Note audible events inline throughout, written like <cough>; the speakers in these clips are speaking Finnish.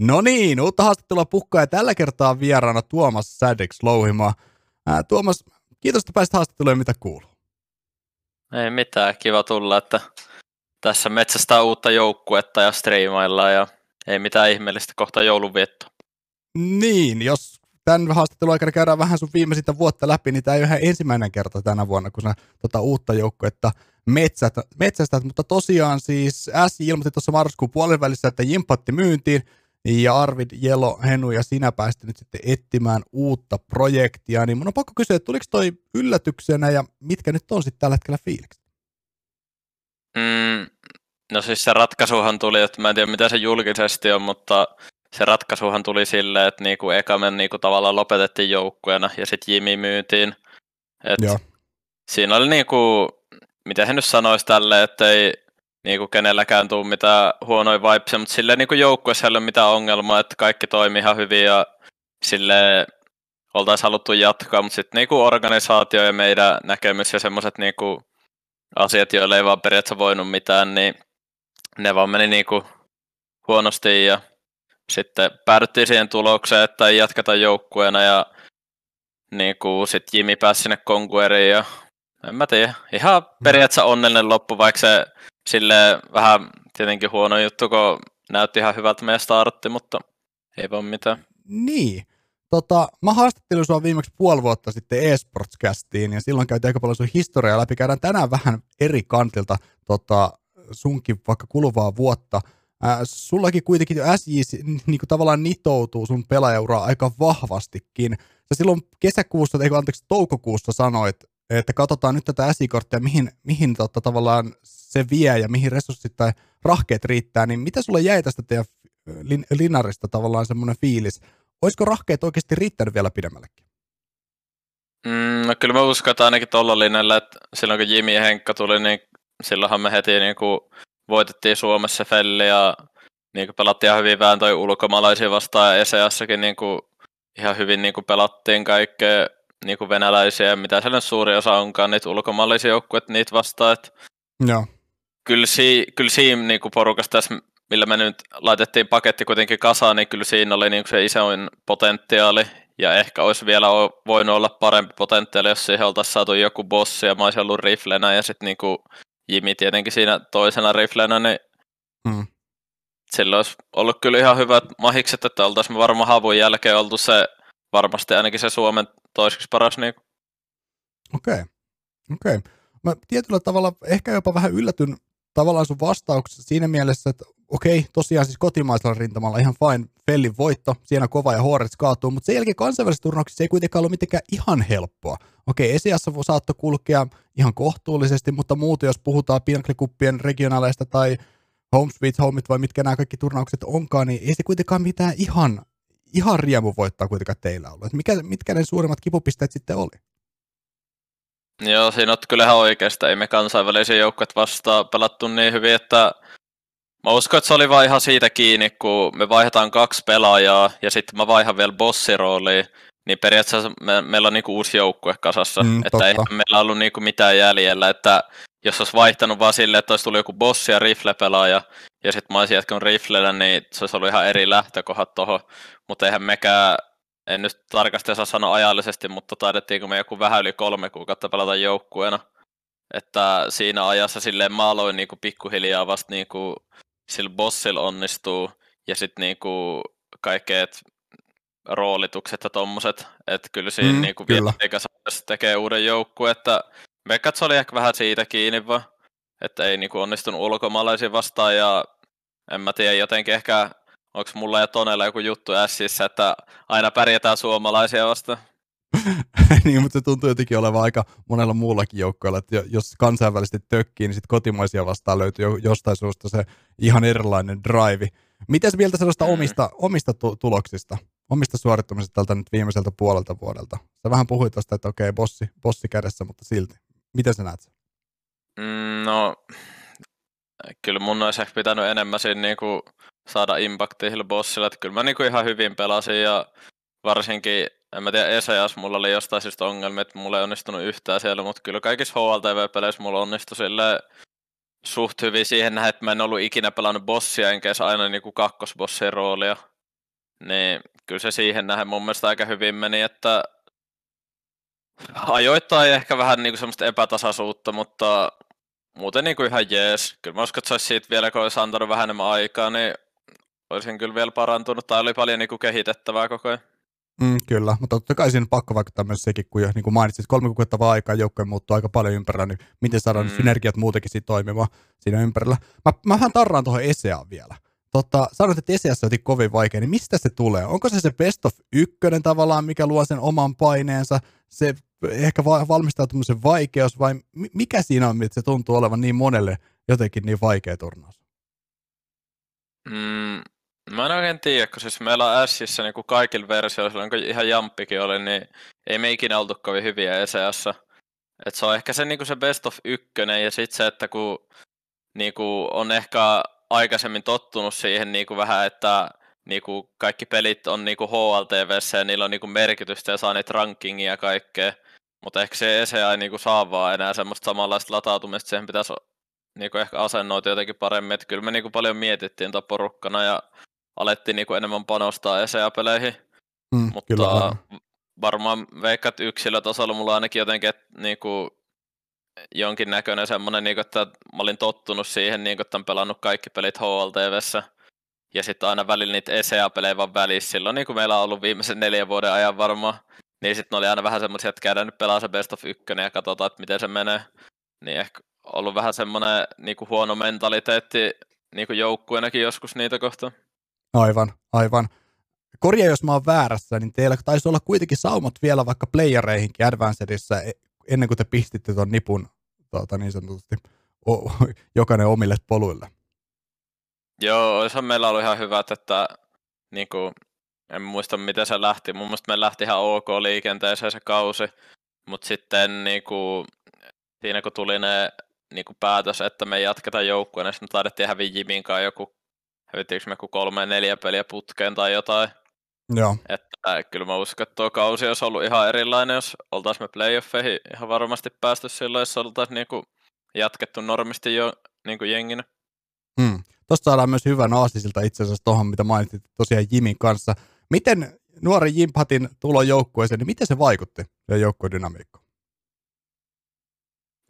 No niin, uutta haastattelua pukkaa ja tällä kertaa vieraana Tuomas Sädex Louhimaa. Ää, Tuomas, kiitos, että pääsit haastatteluun mitä kuuluu. Ei mitään, kiva tulla, että tässä metsästä uutta joukkuetta ja striimaillaan ja ei mitään ihmeellistä kohta joulunvietto. Niin, jos tämän haastattelun aikana käydään vähän sun viimeisintä vuotta läpi, niin tämä ei ole ihan ensimmäinen kerta tänä vuonna, kun sä tota uutta joukkuetta metsät, metsästät, mutta tosiaan siis S ilmoitti tuossa marraskuun puolivälissä, että jimpatti myyntiin, ja Arvid, Jelo, Henu ja sinä pääsitte nyt sitten etsimään uutta projektia, niin mun on pakko kysyä, että tuliko toi yllätyksenä ja mitkä nyt on sitten tällä hetkellä fiilikset? Mm, no siis se ratkaisuhan tuli, että mä en tiedä mitä se julkisesti on, mutta se ratkaisuhan tuli silleen, että niinku eka me niinku tavallaan lopetettiin joukkueena ja sitten Jimi myytiin. Et Joo. Siinä oli niinku, miten he nyt sanoisi tälle, että ei niinku kenelläkään tule mitään huonoja vibesia, mutta silleen niinku joukkueessa ei ole mitään ongelmaa, että kaikki toimii ihan hyvin ja sille oltaisiin haluttu jatkaa, mutta sitten niinku organisaatio ja meidän näkemys ja semmoiset niinku asiat, joille ei vaan periaatteessa voinut mitään, niin ne vaan meni niinku huonosti ja sitten päädyttiin siihen tulokseen, että ei jatketa joukkueena ja niin kuin sit Jimi pääsi sinne Conqueriin ja en mä tiedä, ihan periaatteessa onnellinen loppu, vaikka se sille vähän tietenkin huono juttu, kun näytti ihan hyvältä meidän startti, mutta ei vaan mitään. Niin. Tota, mä haastattelin sua viimeksi puoli vuotta sitten eSports-kästiin, ja silloin käytiin aika paljon sun historiaa läpi. Käydään tänään vähän eri kantilta tota, sunkin vaikka kuluvaa vuotta. Äh, sullakin kuitenkin SJ niin kuin tavallaan nitoutuu sun pelaajauraa aika vahvastikin. Sä silloin kesäkuussa, ei anteeksi toukokuussa sanoit, että katsotaan nyt tätä SI-korttia, mihin, mihin tota, tavallaan se vie ja mihin resurssit tai rahkeet riittää, niin mitä sulle jäi tästä teidän lin, linarista tavallaan semmoinen fiilis? Olisiko rahkeet oikeasti riittänyt vielä pidemmällekin? Mm, no kyllä mä uskon, että ainakin tuolla linjalla, että silloin kun Jimi ja Henkka tuli, niin silloinhan me heti niin kuin voitettiin Suomessa Felli ja niin kuin pelattiin ihan hyvin vähän toi ulkomaalaisia vastaan ja ESEAssakin niin kuin ihan hyvin niin kuin pelattiin kaikkea niin kuin venäläisiä, mitä siellä suuri osa onkaan, niitä ulkomaalaisia joukkueita niitä vastaan. Että Joo. Kyllä, si, kyllä siinä niin kuin porukassa tässä, millä me nyt laitettiin paketti kuitenkin kasaan, niin kyllä siinä oli niin kuin se isoin potentiaali. Ja ehkä olisi vielä voinut olla parempi potentiaali, jos siihen oltaisiin saatu joku bossi ja mä olisin ollut riflenä ja sitten niin kuin Jimi tietenkin siinä toisena riflenä, niin hmm. sillä olisi ollut kyllä ihan hyvät mahikset, että oltaisiin varmaan havun jälkeen oltu se varmasti ainakin se Suomen toiseksi paras. Niin... Okei, okay. okei. Okay. Mä tietyllä tavalla ehkä jopa vähän yllätyn tavallaan sun vastauksessa siinä mielessä, että okei, tosiaan siis kotimaisella rintamalla ihan fine, Fellin voitto, siinä kova ja Horets kaatuu, mutta sen jälkeen kansainvälisessä turnauksessa ei kuitenkaan ollut mitenkään ihan helppoa. Okei, Esiassa saattoi kulkea ihan kohtuullisesti, mutta muuten jos puhutaan Pinnacle regionaaleista tai Home Sweet Homeit vai mitkä nämä kaikki turnaukset onkaan, niin ei se kuitenkaan mitään ihan, ihan riemu voittaa kuitenkaan teillä ollut. mikä, mitkä ne suurimmat kipupisteet sitten oli? Joo, siinä on kyllä ihan oikeasta. Ei me kansainvälisiä joukkueet vastaan pelattu niin hyvin, että Mä uskon, että se oli vaan ihan siitä kiinni, kun me vaihdetaan kaksi pelaajaa ja sitten mä vaihan vielä bossirooliin, niin periaatteessa me, meillä on niinku uusi joukkue kasassa, mm, että ei meillä ollut niinku mitään jäljellä, että jos olisi vaihtanut vaan silleen, että olisi tullut joku bossi ja rifle-pelaaja, ja sitten mä olisin jatkanut riflellä, niin se olisi ollut ihan eri lähtökohdat tuohon, mutta eihän mekään, en nyt tarkasti saa sanoa ajallisesti, mutta taidettiinko me joku vähän yli kolme kuukautta pelata joukkueena, että siinä ajassa silleen mä aloin niinku pikkuhiljaa vasta niinku sillä bossilla onnistuu, ja sitten niinku kaikkeet roolitukset ja tommoset, että kyllä siinä mm, niinku kyllä. tekee uuden joukkueen, että Se oli ehkä vähän siitä kiinni vaan, että ei niinku onnistunut ulkomaalaisia vastaan ja en mä tiedä, jotenkin ehkä onko mulla ja Tonella joku juttu Sissä, että aina pärjätään suomalaisia vastaan. <laughs> niin, mutta se tuntuu jotenkin olevan aika monella muullakin joukkoilla, että jos kansainvälisesti tökkii, niin sitten kotimaisia vastaan löytyy jostain suusta se ihan erilainen drive. Miten mieltä sellaista mm. omista, omista tuloksista, omista suorittamisista tältä nyt viimeiseltä puolelta vuodelta? Sä vähän puhuit tuosta, että okei, bossi, bossi kädessä, mutta silti. Miten sä näet Mm, no, kyllä mun olisi ehkä pitänyt enemmän siinä niinku saada impaktia bossilla, että kyllä mä niinku ihan hyvin pelasin ja varsinkin en mä tiedä, Eseas mulla oli jostain syystä ongelmia, että mulla ei onnistunut yhtään siellä, mutta kyllä kaikissa HLTV-peleissä mulla onnistui sille suht hyvin siihen nähdä, että mä en ollut ikinä pelannut bossia, enkä edes aina niinku kakkosbossin roolia. niin kyllä se siihen nähden mun mielestä aika hyvin meni, että ajoittain ehkä vähän niin kuin semmoista epätasaisuutta, mutta muuten niin kuin ihan jees. Kyllä mä uskon, että se olisi siitä vielä, kun olisi antanut vähän enemmän aikaa, niin olisin kyllä vielä parantunut, tai oli paljon niin kuin kehitettävää koko ajan. Mm, kyllä, mutta totta kai siinä on pakko vaikuttaa myös sekin, kun jo, niin kuin mainitsit, kolme kuukautta vaan aikaa joukkojen muuttuu aika paljon ympärillä, niin miten saadaan mm. synergiat muutenkin siitä toimimaan siinä ympärillä. Mä, mä vähän tarraan tuohon Eseaan vielä. Tota, sanoit, että Eseassa oli kovin vaikea, niin mistä se tulee? Onko se se best of ykkönen tavallaan, mikä luo sen oman paineensa, se ehkä valmistautumisen vaikeus, vai mikä siinä on, että se tuntuu olevan niin monelle jotenkin niin vaikea turnaus? Mm, Mä en oikein tiedä, kun siis meillä on Sissä niin kaikilla versioilla, kun ihan jamppikin oli, niin ei me ikinä oltu kovin hyviä ECS. Et se on ehkä se, niin se best of ykkönen ja sitten se, että kun niin kuin on ehkä aikaisemmin tottunut siihen niin kuin vähän, että niin kuin kaikki pelit on niin kuin HLTVssä ja niillä on niin kuin merkitystä ja saa niitä rankingia ja kaikkea. Mutta ehkä se ECA ei niin kuin saa vaan enää semmoista samanlaista latautumista, siihen pitäisi niin kuin ehkä asennoita jotenkin paremmin. Että kyllä me niin kuin paljon mietittiin tuon porukkana ja alettiin niinku enemmän panostaa ESEA-peleihin. Mm, Mutta kyllä, varmaan veikkat yksilötasolla mulla ainakin jotenkin, että niinku jonkinnäköinen semmoinen, niinku, että mä olin tottunut siihen, niinku, että on pelannut kaikki pelit HLTVssä. Ja sitten aina välillä niitä ESEA-pelejä vaan välissä. Silloin niin kuin meillä on ollut viimeisen neljän vuoden ajan varmaan. Niin sitten oli aina vähän semmoisia, että käydään nyt pelaa se Best of 1 ja katsotaan, että miten se menee. Niin ehkä ollut vähän semmoinen niin kuin huono mentaliteetti niin kuin joukkueenakin joskus niitä kohtaan. Aivan, aivan. Korja, jos mä oon väärässä, niin teillä taisi olla kuitenkin saumat vielä vaikka playereihinkin Advancedissa e, ennen kuin te pistitte ton nipun tuota, niin sanotusti o, <laughs> jokainen omille poluille. Joo, olisihan meillä ollut ihan hyvät, että niin kuin, en muista miten se lähti. Mun mielestä me lähti ihan ok liikenteeseen se kausi, mutta sitten niin kuin, siinä kun tuli ne niin kuin päätös, että me jatketaan joukkueen, niin sitten me taidettiin häviä Jimin kanssa joku hävittiinkö me kuin kolme neljä peliä putkeen tai jotain. Joo. Että kyllä mä uskon, että tuo kausi olisi ollut ihan erilainen, jos oltaisiin me playoffeihin ihan varmasti päästy silloin, jos oltaisiin niinku jatkettu normisti jo niinku jenginä. Hmm. Tuosta saadaan myös hyvän aasisilta itse asiassa tuohon, mitä mainitsit tosiaan Jimin kanssa. Miten nuori Jimpatin tulo joukkueeseen, niin miten se vaikutti ja joukkueen dynamiikkaan?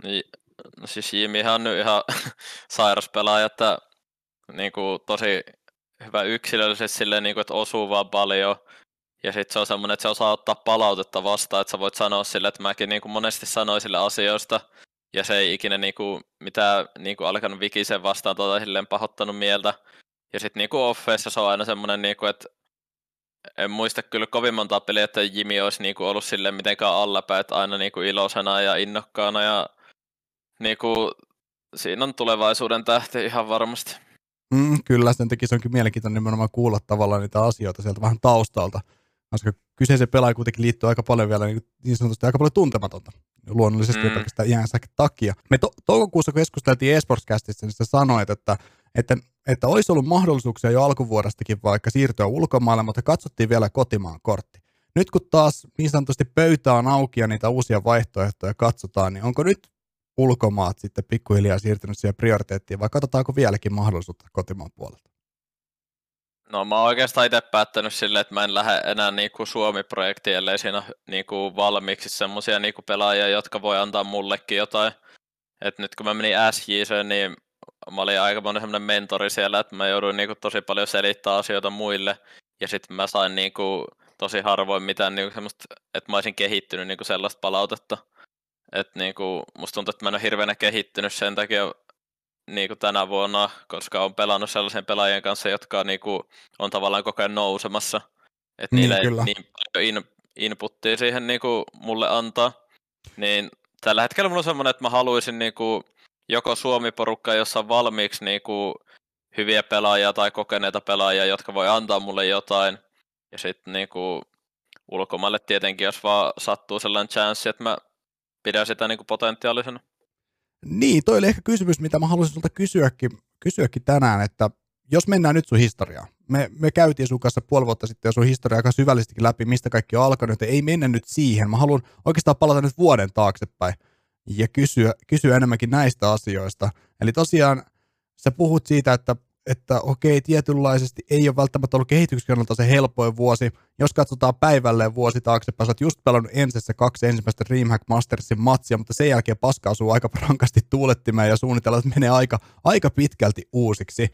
Niin, no siis Jimihan on nyt ihan <laughs> sairas pelaaja, että niin kuin, tosi hyvä yksilöllisesti silleen, niin kuin, että osuu vaan paljon. Ja sitten se on semmoinen, että se osaa ottaa palautetta vastaan, että sä voit sanoa sille, että mäkin niin kuin monesti sanoin sille asioista, ja se ei ikinä niin kuin, mitään niin kuin alkanut vikisen vastaan tuota silleen pahoittanut mieltä. Ja sitten niin offeissa se on aina semmoinen, niin kuin, että en muista kyllä kovin monta peliä, että Jimi olisi niin kuin ollut silleen mitenkään allapäin, että aina niin kuin iloisena ja innokkaana ja niin kuin, siinä on tulevaisuuden tähti ihan varmasti. Mm, kyllä, sen takia se onkin mielenkiintoinen nimenomaan kuulla tavallaan niitä asioita sieltä vähän taustalta, koska kyseisen pelaaja kuitenkin liittyy aika paljon vielä niin, niin sanotusti aika paljon tuntematonta luonnollisesti mm. pelkästään iänsä takia. Me to- toukokuussa, kun keskusteltiin eSportscastissa, niin sä sanoit, että, että, että olisi ollut mahdollisuuksia jo alkuvuodestakin vaikka siirtyä ulkomaille, mutta katsottiin vielä kotimaan kortti. Nyt kun taas niin sanotusti pöytä on auki ja niitä uusia vaihtoehtoja katsotaan, niin onko nyt ulkomaat sitten pikkuhiljaa siirtynyt siihen prioriteettiin, vai katsotaanko vieläkin mahdollisuutta kotimaan puolelta? No mä oon oikeastaan itse päättänyt silleen, että mä en lähde enää niinku Suomi-projektiin, ellei siinä ole niinku valmiiksi semmoisia niinku pelaajia, jotka voi antaa mullekin jotain. Et nyt kun mä menin SJC, niin mä olin aika monen semmoinen mentori siellä, että mä jouduin niinku tosi paljon selittää asioita muille. Ja sitten mä sain niinku tosi harvoin mitään niinku semmoista, että mä olisin kehittynyt niinku sellaista palautetta. Et niinku, musta tuntuu, että mä en ole hirveänä kehittynyt sen takia niinku tänä vuonna, koska on pelannut sellaisen pelaajien kanssa, jotka niinku, on tavallaan koko ajan nousemassa. Että niin, niillä ei kyllä. niin paljon in, inputtia siihen niinku, mulle antaa. Niin tällä hetkellä mulla on semmoinen, että mä haluaisin niinku, joko Suomi-porukka, jossa on valmiiksi niinku, hyviä pelaajia tai kokeneita pelaajia, jotka voi antaa mulle jotain. Ja sitten niinku, ulkomaille tietenkin, jos vaan sattuu sellainen chanssi, että mä pidän sitä niin kuin potentiaalisena. Niin, toi oli ehkä kysymys, mitä mä haluaisin sulta kysyäkin, kysyäkin tänään, että jos mennään nyt sun historiaa, me, me käytiin sun kanssa puoli vuotta sitten jo sun historiaa aika syvällisestikin läpi, mistä kaikki on alkanut, ei mennä nyt siihen. Mä haluan oikeastaan palata nyt vuoden taaksepäin ja kysyä, kysyä enemmänkin näistä asioista. Eli tosiaan sä puhut siitä, että että okei, tietynlaisesti ei ole välttämättä ollut kehityksen se helpoin vuosi. Jos katsotaan päivälleen vuosi taaksepäin, sä oot just pelannut ensissä kaksi ensimmäistä Dreamhack Mastersin matsia, mutta sen jälkeen paska asuu aika rankasti tuulettimeen ja suunnitellaan, että menee aika, aika pitkälti uusiksi.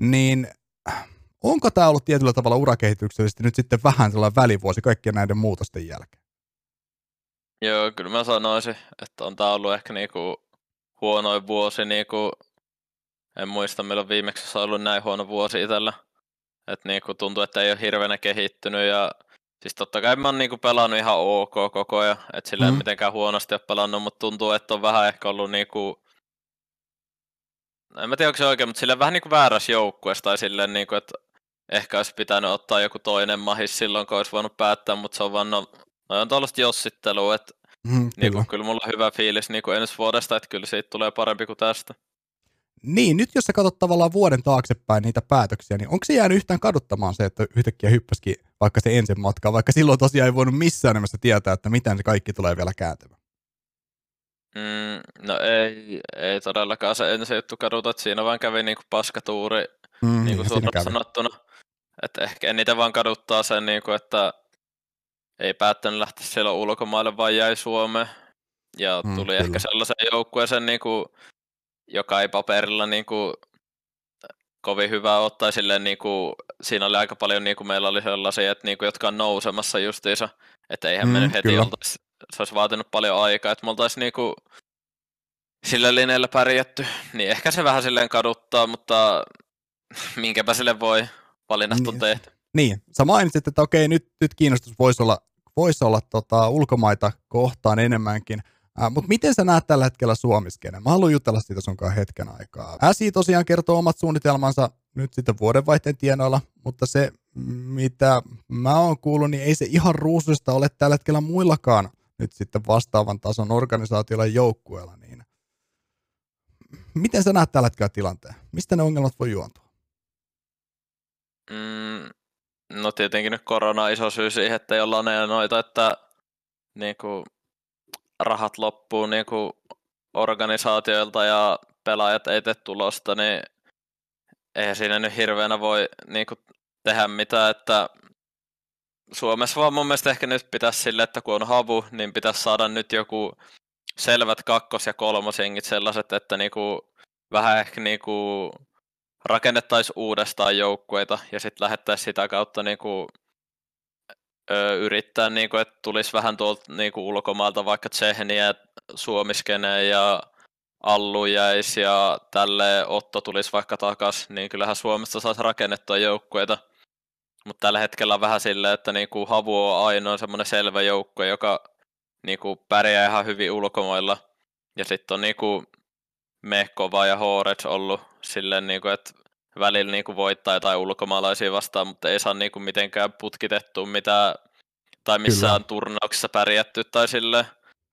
Niin onko tämä ollut tietyllä tavalla urakehityksellisesti nyt sitten vähän sellainen välivuosi kaikkien näiden muutosten jälkeen? Joo, kyllä mä sanoisin, että on tämä ollut ehkä niinku huonoin vuosi niinku en muista milloin viimeksi on ollut näin huono vuosi itsellä. Että niinku tuntuu, että ei ole hirveänä kehittynyt ja siis totta kai mä oon niinku pelannut ihan ok koko ajan, että sillä mm. ei mitenkään huonosti ole pelannut, mutta tuntuu, että on vähän ehkä ollut niinku en mä tiedä, onko se oikein, mutta sille vähän niinku väärässä joukkueessa tai silleen niinku, että ehkä olisi pitänyt ottaa joku toinen mahis silloin, kun olisi voinut päättää, mutta se on vaan no, no on tuollaista jossittelua, että mm, niinku, kyllä. kyllä mulla on hyvä fiilis niinku ensi vuodesta, että kyllä siitä tulee parempi kuin tästä. Niin, nyt jos sä katsot tavallaan vuoden taaksepäin niitä päätöksiä, niin onko se jäänyt yhtään kaduttamaan se, että yhtäkkiä hyppäskin vaikka se ensin matka, vaikka silloin tosiaan ei voinut missään nimessä tietää, että miten se kaikki tulee vielä kääntymään? Mm, no ei, ei todellakaan se ensi juttu kaduta, että siinä vaan kävi niinku paskatuuri, mm, niin, sanottuna. Että ehkä niitä vaan kaduttaa sen, niinku, että ei päättänyt lähteä siellä ulkomaille, vaan jäi Suomeen. Ja mm, tuli kyllä. ehkä sellaisen joukkueeseen niinku, joka ei paperilla niin kuin, kovin hyvä ottaa silleen, niin kuin, siinä oli aika paljon, niin kuin meillä oli sellaisia, että, niin kuin, jotka on nousemassa justiinsa, että eihän mm, mennyt heti, oltais, se olisi vaatinut paljon aikaa, että me oltaisiin niin kuin, sillä linjalla pärjätty, niin ehkä se vähän silleen kaduttaa, mutta minkäpä sille voi, valinnat on niin. tehty. Niin, sä mainitsit, että okei, nyt, nyt kiinnostus voisi olla, voisi olla tota, ulkomaita kohtaan enemmänkin. Äh, Mutta miten sä näet tällä hetkellä Suomiskenen? Mä haluan jutella siitä sunkaan hetken aikaa. SI tosiaan kertoo omat suunnitelmansa nyt sitten vuodenvaihteen tienoilla, mutta se, mitä mä oon kuullut, niin ei se ihan ruusuista ole tällä hetkellä muillakaan nyt sitten vastaavan tason organisaatioilla ja joukkueella. Niin miten sä näet tällä hetkellä tilanteen? Mistä ne ongelmat voi juontua? Mm, no tietenkin nyt korona on iso syy siihen, että ei olla noita, että niin kuin rahat loppuu niin kuin organisaatioilta ja pelaajat ei tee tulosta, niin eihän siinä nyt hirveänä voi niin kuin tehdä mitään, että Suomessa vaan mun mielestä ehkä nyt pitäisi sille, että kun on havu, niin pitäisi saada nyt joku selvät kakkos- ja kolmosjengit sellaiset, että niinku vähän ehkä niinku rakennettaisiin uudestaan joukkueita ja sitten lähettäisiin sitä kautta niinku ö, yrittää, niin kuin, että tulisi vähän tuolta niin kuin ulkomailta vaikka Tsehniä, Suomiskene ja Allu jäisi ja tälle Otto tulisi vaikka takas, niin kyllähän Suomesta saisi rakennettua joukkueita. Mutta tällä hetkellä on vähän silleen, että niinku Havu on ainoa semmoinen selvä joukkue, joka niinku pärjää ihan hyvin ulkomailla. Ja sitten on niinku Mehkova ja Horets ollut silleen, niinku, että välillä niinku voittaa jotain ulkomaalaisia vastaan, mutta ei saa niinku mitenkään putkitettua mitään, tai missään Kyllä. turnauksessa pärjätty tai silleen.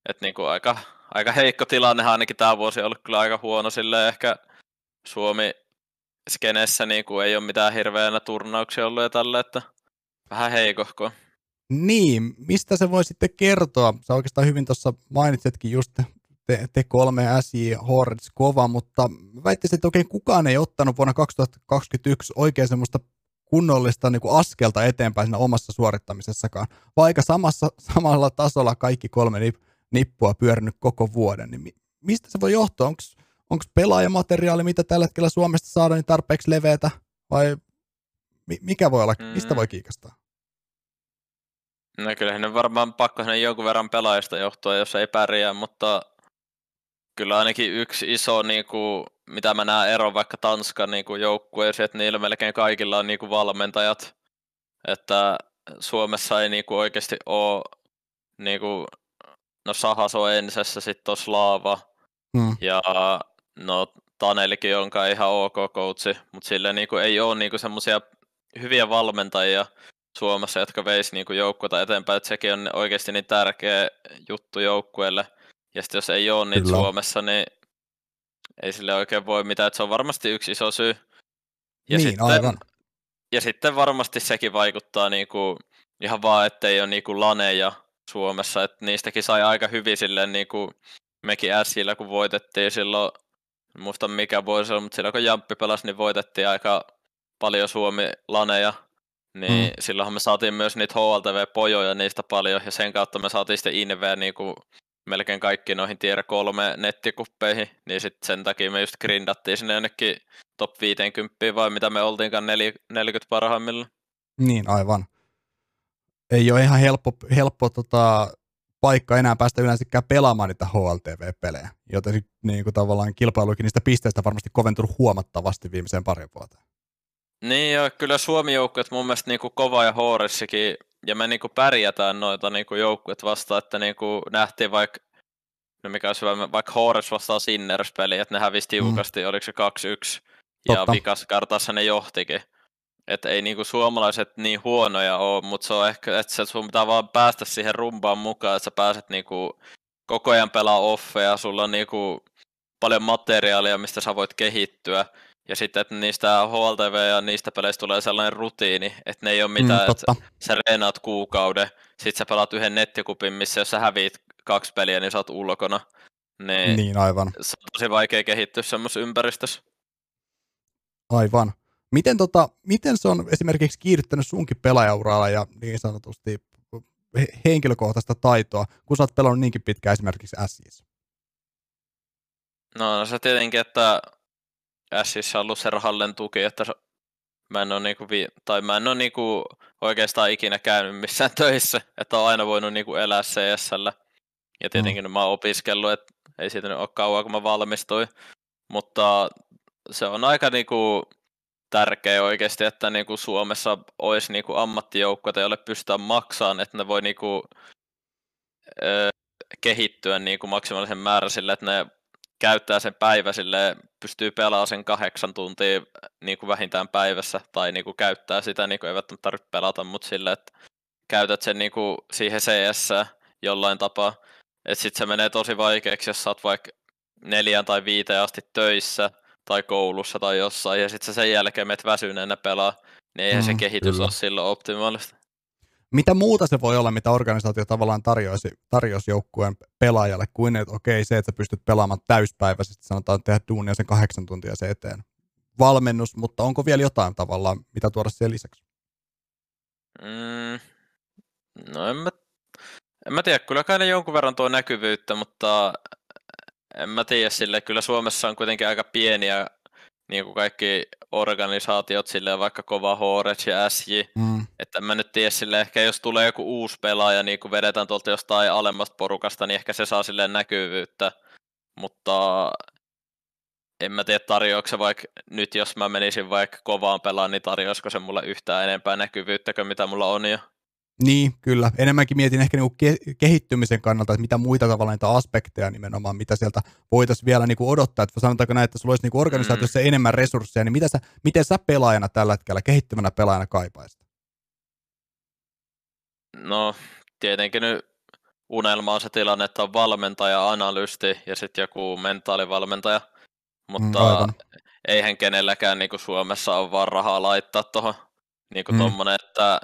Että niinku aika, aika heikko tilanne ainakin tämä vuosi on ollut kyllä aika huono sille ehkä Suomi skenessä niinku ei ole mitään hirveänä turnauksia ollut ja tälle, että vähän heikohko. Niin, mistä se voi sitten kertoa? Sä oikeastaan hyvin tuossa mainitsetkin just te, te kolme SJ Hornets kova, mutta väittäisin, että oikein kukaan ei ottanut vuonna 2021 oikein semmoista kunnollista niin kuin askelta eteenpäin siinä omassa suorittamisessakaan, vaikka samassa, samalla tasolla kaikki kolme nip, nippua pyörinyt koko vuoden, niin mistä se voi johtua? Onko pelaajamateriaali, mitä tällä hetkellä Suomesta saadaan, niin tarpeeksi leveätä, vai mikä voi olla, mistä voi mm. kiikastaa? No kyllähän ne varmaan pakko sinne jonkun verran pelaajista johtua, jos ei pärjää, mutta kyllä ainakin yksi iso, niin kuin, mitä mä näen ero vaikka Tanskan niin kuin joukkueeseen, että niillä melkein kaikilla on niin kuin valmentajat. Että Suomessa ei niin kuin oikeasti ole, niin kuin, no Sahas on ensessä, sitten on Slaava hmm. ja no Tanelikin on kai ihan ok coachi, mutta sille niin kuin, ei ole niin kuin semmoisia hyviä valmentajia Suomessa, jotka veisi niin kuin joukkueita eteenpäin, että sekin on oikeasti niin tärkeä juttu joukkueelle. Ja sitten jos ei ole niitä Kyllä. Suomessa, niin ei sille oikein voi mitään, että se on varmasti yksi iso syy. Ja niin, sitten, aivan. Ja sitten varmasti sekin vaikuttaa niinku, ihan vaan, ettei ole niinku laneja Suomessa, että niistäkin sai aika hyvin silleen niinku mekin Sillä, kun voitettiin silloin muista mikä vuosi on, mutta silloin kun Jamppi pelasi, niin voitettiin aika paljon Suomi-laneja, niin mm. silloinhan me saatiin myös niitä HLTV-pojoja niistä paljon, ja sen kautta me saatiin sitten Inveä niin kuin melkein kaikki noihin tier 3 nettikuppeihin, niin sitten sen takia me just grindattiin sinne jonnekin top 50 vai mitä me oltiinkaan 40 parhaimmillaan. Niin, aivan. Ei ole ihan helppo, helppo tota, paikka enää päästä yleensäkään pelaamaan niitä HLTV-pelejä, joten niin kuin tavallaan kilpailukin niistä pisteistä varmasti koventunut huomattavasti viimeiseen parin vuoteen. Niin joo, kyllä Suomi joukkueet mun mielestä niinku kova ja Hooressikin, ja me niinku pärjätään noita niinku joukkueet vastaan, että niinku nähtiin vaikka, no mikä olisi hyvä, vaikka Hoores vastaan Sinners-peli, että ne hävisi tiukasti, mm. oliko se 2-1, ja vikas kartassa ne johtikin. Että ei niinku suomalaiset niin huonoja ole, mutta se on ehkä, että sun pitää vaan päästä siihen rumpaan mukaan, että sä pääset niinku koko ajan pelaa offeja, sulla on niinku paljon materiaalia, mistä sä voit kehittyä. Ja sitten, että niistä HLTV ja niistä peleistä tulee sellainen rutiini, että ne ei ole mitään, mm, että sä reenaat kuukauden, sit sä pelaat yhden nettikupin, missä jos sä häviit kaksi peliä, niin sä oot ulkona. Niin, niin aivan. Se on tosi vaikea kehittyä semmoisessa ympäristössä. Aivan. Miten, tota, miten se on esimerkiksi kiihdyttänyt sunkin pelaajauralla ja niin sanotusti henkilökohtaista taitoa, kun sä oot pelannut niinkin pitkään esimerkiksi SJissä? No, no se tietenkin, että Sissä ollut se rahallen tuki, että mä en ole, niinku vi- tai mä en ole niinku oikeastaan ikinä käynyt missään <laughs> töissä, että on aina voinut niinku elää CSllä. Ja tietenkin mm. mä oon opiskellut, että ei siitä nyt ole kauan, kun mä valmistuin. Mutta se on aika niinku tärkeä oikeasti, että niinku Suomessa olisi niinku ammattijoukkoja, joille pystytään maksamaan, että ne voi niinku, ö, kehittyä niinku maksimaalisen määrän sille, että ne käyttää sen päivä sille, pystyy pelaamaan sen kahdeksan tuntia niin kuin vähintään päivässä, tai niin kuin käyttää sitä, niin kuin ei välttämättä tarvitse pelata, mutta sille, että käytät sen niin kuin siihen CS jollain tapaa. Että sitten se menee tosi vaikeaksi, jos sä oot vaikka neljän tai viiteen asti töissä, tai koulussa tai jossain, ja sitten sen jälkeen menet väsyneenä pelaa, niin eihän mm, se kehitys kyllä. ole silloin optimaalista. Mitä muuta se voi olla, mitä organisaatio tavallaan tarjoisi, tarjoisi joukkueen pelaajalle, kuin että okei, se, että sä pystyt pelaamaan täyspäiväisesti, sanotaan tehdä duunia sen kahdeksan tuntia se eteen. Valmennus, mutta onko vielä jotain tavallaan, mitä tuoda siihen lisäksi? Mm, no en mä, en mä tiedä, kyllä kai ne jonkun verran tuo näkyvyyttä, mutta en mä tiedä sille, kyllä Suomessa on kuitenkin aika pieniä niin kuin kaikki organisaatiot, silleen vaikka Kova Horets ja SJ, mm. että mä nyt tiedä sille ehkä jos tulee joku uusi pelaaja, niin kun vedetään tuolta jostain alemmasta porukasta, niin ehkä se saa silleen näkyvyyttä, mutta en mä tiedä tarjoako se vaikka nyt, jos mä menisin vaikka kovaan pelaan, niin tarjoaisiko se mulle yhtään enempää näkyvyyttä kuin mitä mulla on jo. Niin, kyllä. Enemmänkin mietin ehkä niinku ke- kehittymisen kannalta, että mitä muita tavalla niitä aspekteja nimenomaan, mitä sieltä voitaisiin vielä niinku odottaa. Että sanotaanko näin, että sulla olisi niinku organisaatiossa mm. enemmän resursseja, niin mitä sä, miten sä pelaajana tällä hetkellä, kehittyvänä pelaajana kaipaisit? No, tietenkin nyt unelma on se tilanne, että on valmentaja, analysti ja sitten joku mentaalivalmentaja. Mutta mm, eihän kenelläkään niin kuin Suomessa ole vaan rahaa laittaa tuohon niin mm. tuommoinen, että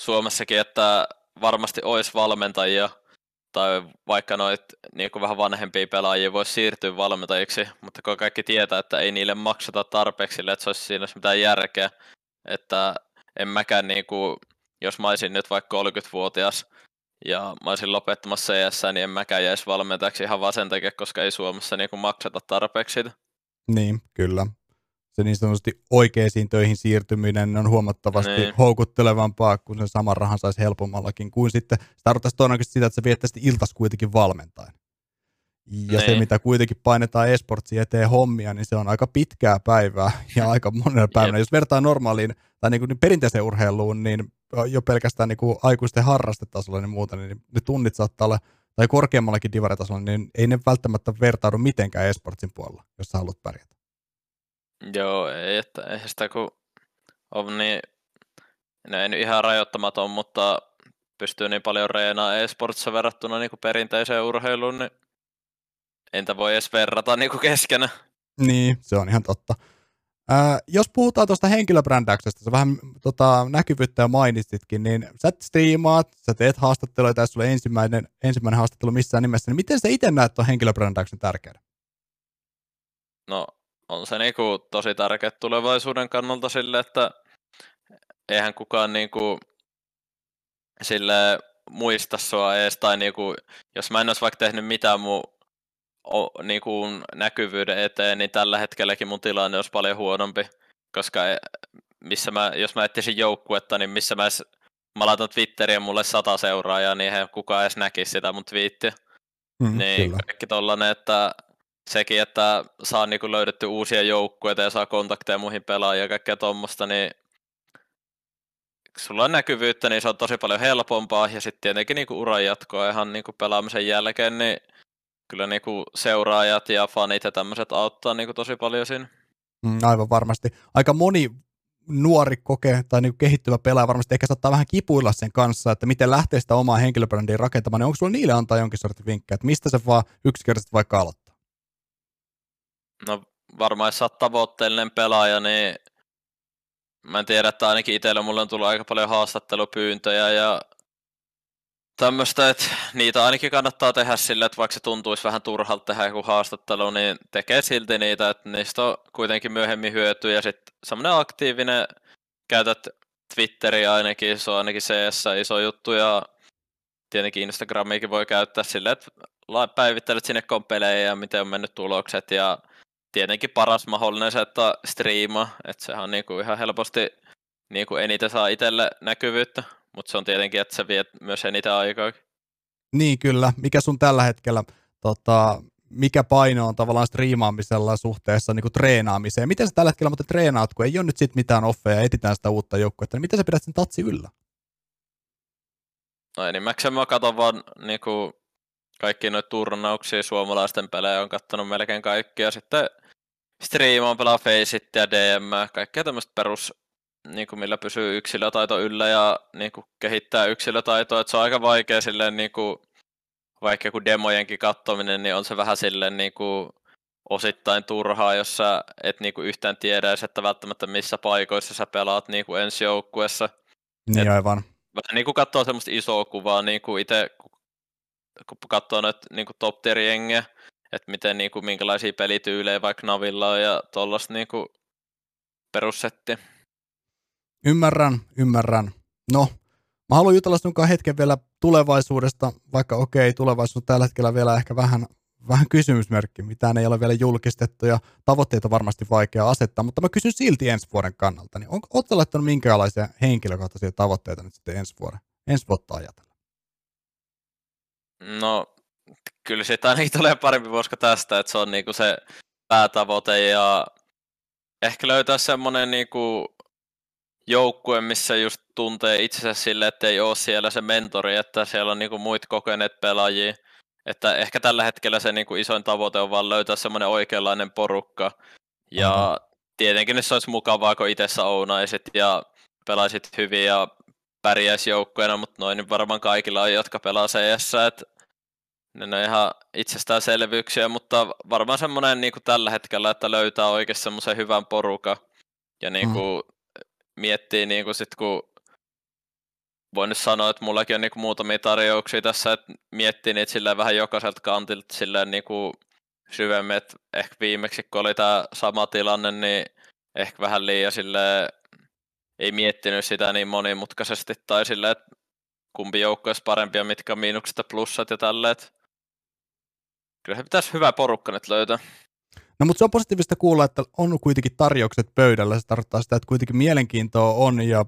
Suomessakin, että varmasti olisi valmentajia tai vaikka noit niin kuin vähän vanhempia pelaajia voisi siirtyä valmentajiksi, mutta kun kaikki tietää, että ei niille makseta tarpeeksi että se olisi siinä mitään järkeä, että en mäkään niin kuin, jos mä olisin nyt vaikka 30-vuotias ja mä olisin lopettamassa CS, niin en mäkään jäisi valmentajaksi ihan vaan sen takia, koska ei Suomessa niin kuin makseta tarpeeksi. Niin, kyllä se niin sanotusti oikeisiin töihin siirtyminen on huomattavasti niin. houkuttelevampaa, kun sen saman rahan saisi helpommallakin, kuin sitten se tarkoittaisi todennäköisesti sitä, että se viettäisi iltas kuitenkin valmentain. Ja niin. se, mitä kuitenkin painetaan esportsi eteen hommia, niin se on aika pitkää päivää ja <laughs> aika monena päivänä. Jos vertaa normaaliin tai niin kuin niin perinteiseen urheiluun, niin jo pelkästään niin kuin aikuisten harrastetasolla niin muuta, niin ne tunnit saattaa olla, tai korkeammallakin divaritasolla, niin ei ne välttämättä vertaudu mitenkään esportsin puolella, jos sä haluat pärjätä. Joo, ei, että eihän sitä kun on niin, no ei nyt ihan rajoittamaton, mutta pystyy niin paljon reenaa e-sportissa verrattuna niin kuin perinteiseen urheiluun, niin entä voi edes verrata niin kuin keskenä. Niin, se on ihan totta. Ää, jos puhutaan tuosta henkilöbrändäyksestä, sä vähän tota, näkyvyyttä jo mainitsitkin, niin sä striimaat, sä teet haastatteluja, tässä sulle ensimmäinen, ensimmäinen haastattelu missään nimessä, niin miten sä itse näet tuon henkilöbrändäyksen tärkeyden? No on se niinku tosi tärkeä tulevaisuuden kannalta sille, että eihän kukaan niinku sille muista sua edes, tai niinku, jos mä en olisi vaikka tehnyt mitään mun o, niinku näkyvyyden eteen, niin tällä hetkelläkin mun tilanne olisi paljon huonompi, koska e, missä mä, jos mä etsisin joukkuetta, niin missä mä edes, mä laitan Twitteriin mulle sata seuraajaa, niin eihän kukaan edes näkisi sitä mun twiittiä. Mm, niin kyllä. kaikki tollanen, että sekin, että saa niinku löydetty uusia joukkueita ja saa kontakteja muihin pelaajia ja kaikkea tuommoista, niin sulla on näkyvyyttä, niin se on tosi paljon helpompaa. Ja sitten tietenkin niinku uran jatkoa ihan niinku pelaamisen jälkeen, niin kyllä niinku seuraajat ja fanit ja tämmöiset auttaa niinku tosi paljon siinä. Mm, aivan varmasti. Aika moni nuori kokee tai niinku kehittyvä pelaaja varmasti ehkä saattaa vähän kipuilla sen kanssa, että miten lähtee sitä omaa henkilöbrändiä rakentamaan, niin onko sulla niille antaa jonkin sortin vinkkejä, että mistä se vaan yksinkertaisesti vaikka aloittaa? No varmaan jos sä oot tavoitteellinen pelaaja, niin mä en tiedä, että ainakin itsellä mulle on tullut aika paljon haastattelupyyntöjä ja tämmöistä, että niitä ainakin kannattaa tehdä sillä, että vaikka se tuntuisi vähän turhalta tehdä joku haastattelu, niin tekee silti niitä, että niistä on kuitenkin myöhemmin hyötyä. Ja sitten semmoinen aktiivinen, käytät Twitteriä ainakin, se on ainakin CS iso juttu ja tietenkin Instagramiakin voi käyttää silleen, että päivittelet sinne kompelejä ja miten on mennyt tulokset ja tietenkin paras mahdollinen se, että striima, että sehän on niinku ihan helposti niinku eniten saa itselle näkyvyyttä, mutta se on tietenkin, että se vie myös eniten aikaa. Niin kyllä, mikä sun tällä hetkellä, tota, mikä paino on tavallaan striimaamisella suhteessa niin kuin treenaamiseen? Miten sä tällä hetkellä mutta treenaat, kun ei ole nyt sit mitään offeja ja etitään sitä uutta joukkuetta, niin miten sä pidät sen tatsi yllä? No enimmäkseen mä katson vaan niin kuin kaikki noita turnauksia, suomalaisten pelejä on kattonut melkein kaikkia. Sitten striimaan pelaa Faceit ja DM, kaikkea tämmöistä perus, niin kuin millä pysyy yksilötaito yllä ja niin kuin kehittää yksilötaitoa. että se on aika vaikea silleen, niin kuin, vaikka kun demojenkin katsominen, niin on se vähän silleen niin kuin, osittain turhaa, jos sä et niin kuin, yhtään tiedä että välttämättä missä paikoissa sä pelaat niin kuin ensi joukkuessa. Niin et, aivan. Vähän niin kuin katsoo semmoista isoa kuvaa, niin kuin itse kun katsoo nyt niin kuin top tier jengiä, että miten niin kuin, minkälaisia pelityylejä vaikka Navilla on ja tuollaista niin perussettiä. Ymmärrän, ymmärrän. No, mä haluan jutella sinunkaan hetken vielä tulevaisuudesta, vaikka okei, okay, tulevaisuus on tällä hetkellä vielä ehkä vähän, vähän kysymysmerkki, mitään ei ole vielä julkistettu ja tavoitteita on varmasti vaikea asettaa, mutta mä kysyn silti ensi vuoden kannalta, niin oletko laittanut minkälaisia henkilökohtaisia tavoitteita nyt sitten ensi vuoden, ensi vuotta ajatella? No, kyllä siitä ainakin tulee parempi vuoska tästä, että se on niinku se päätavoite ja ehkä löytää semmoinen niinku joukkue, missä just tuntee itsensä sille, että ei ole siellä se mentori, että siellä on niinku muita kokeneet pelaajia. Että ehkä tällä hetkellä se niinku isoin tavoite on vaan löytää semmoinen oikeanlainen porukka. Ja mm-hmm. tietenkin se olisi mukavaa, kun itse ounaisit ja pelaisit hyvin ja pärjäisi joukkueena, mutta noin niin varmaan kaikilla on, jotka pelaa CS, että ne on ihan itsestäänselvyyksiä, mutta varmaan semmoinen niin tällä hetkellä, että löytää oikein semmoisen hyvän porukan ja niin kuin mm. miettii niin kuin sit, kun voin nyt sanoa, että mullakin on niin kuin muutamia tarjouksia tässä, että miettii niitä silleen vähän jokaiselta kantilta silleen niin kuin syvemmin, että ehkä viimeksi kun oli tämä sama tilanne, niin ehkä vähän liian silleen ei miettinyt sitä niin monimutkaisesti tai silleen, että kumpi joukko olisi parempi ja mitkä on miinukset ja plussat ja tälleen. Kyllä pitäisi hyvä porukka nyt löytää. No mutta se on positiivista kuulla, että on kuitenkin tarjoukset pöydällä. Se tarkoittaa sitä, että kuitenkin mielenkiintoa on ja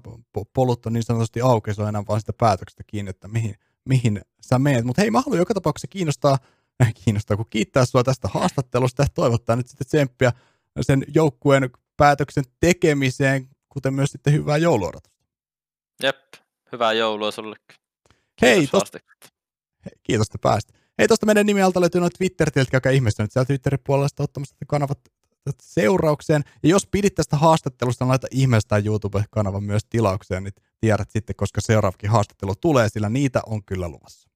polut on niin sanotusti auki, se on enää vain sitä päätöksestä kiinni, että mihin, mihin sä menet. Mutta hei, mä haluan joka tapauksessa kiinnostaa, <laughs> kiinnostaa, kun kiittää sua tästä haastattelusta ja toivottaa nyt sitten tsemppiä sen joukkueen päätöksen tekemiseen, kuten myös sitten hyvää jouluodotusta. Jep, hyvää joulua sullekin. Hei, tosta, hei, kiitos, että pääsit. Hei, tuosta meidän nimi alta löytyy noin Twitter-tiltä, joka ihmestynyt siellä Twitterin puolesta ottamassa kanavat seuraukseen. Ja jos pidit tästä haastattelusta, niin laita ihmeestä YouTube-kanavan myös tilaukseen, niin tiedät sitten, koska seuraavakin haastattelu tulee, sillä niitä on kyllä luvassa.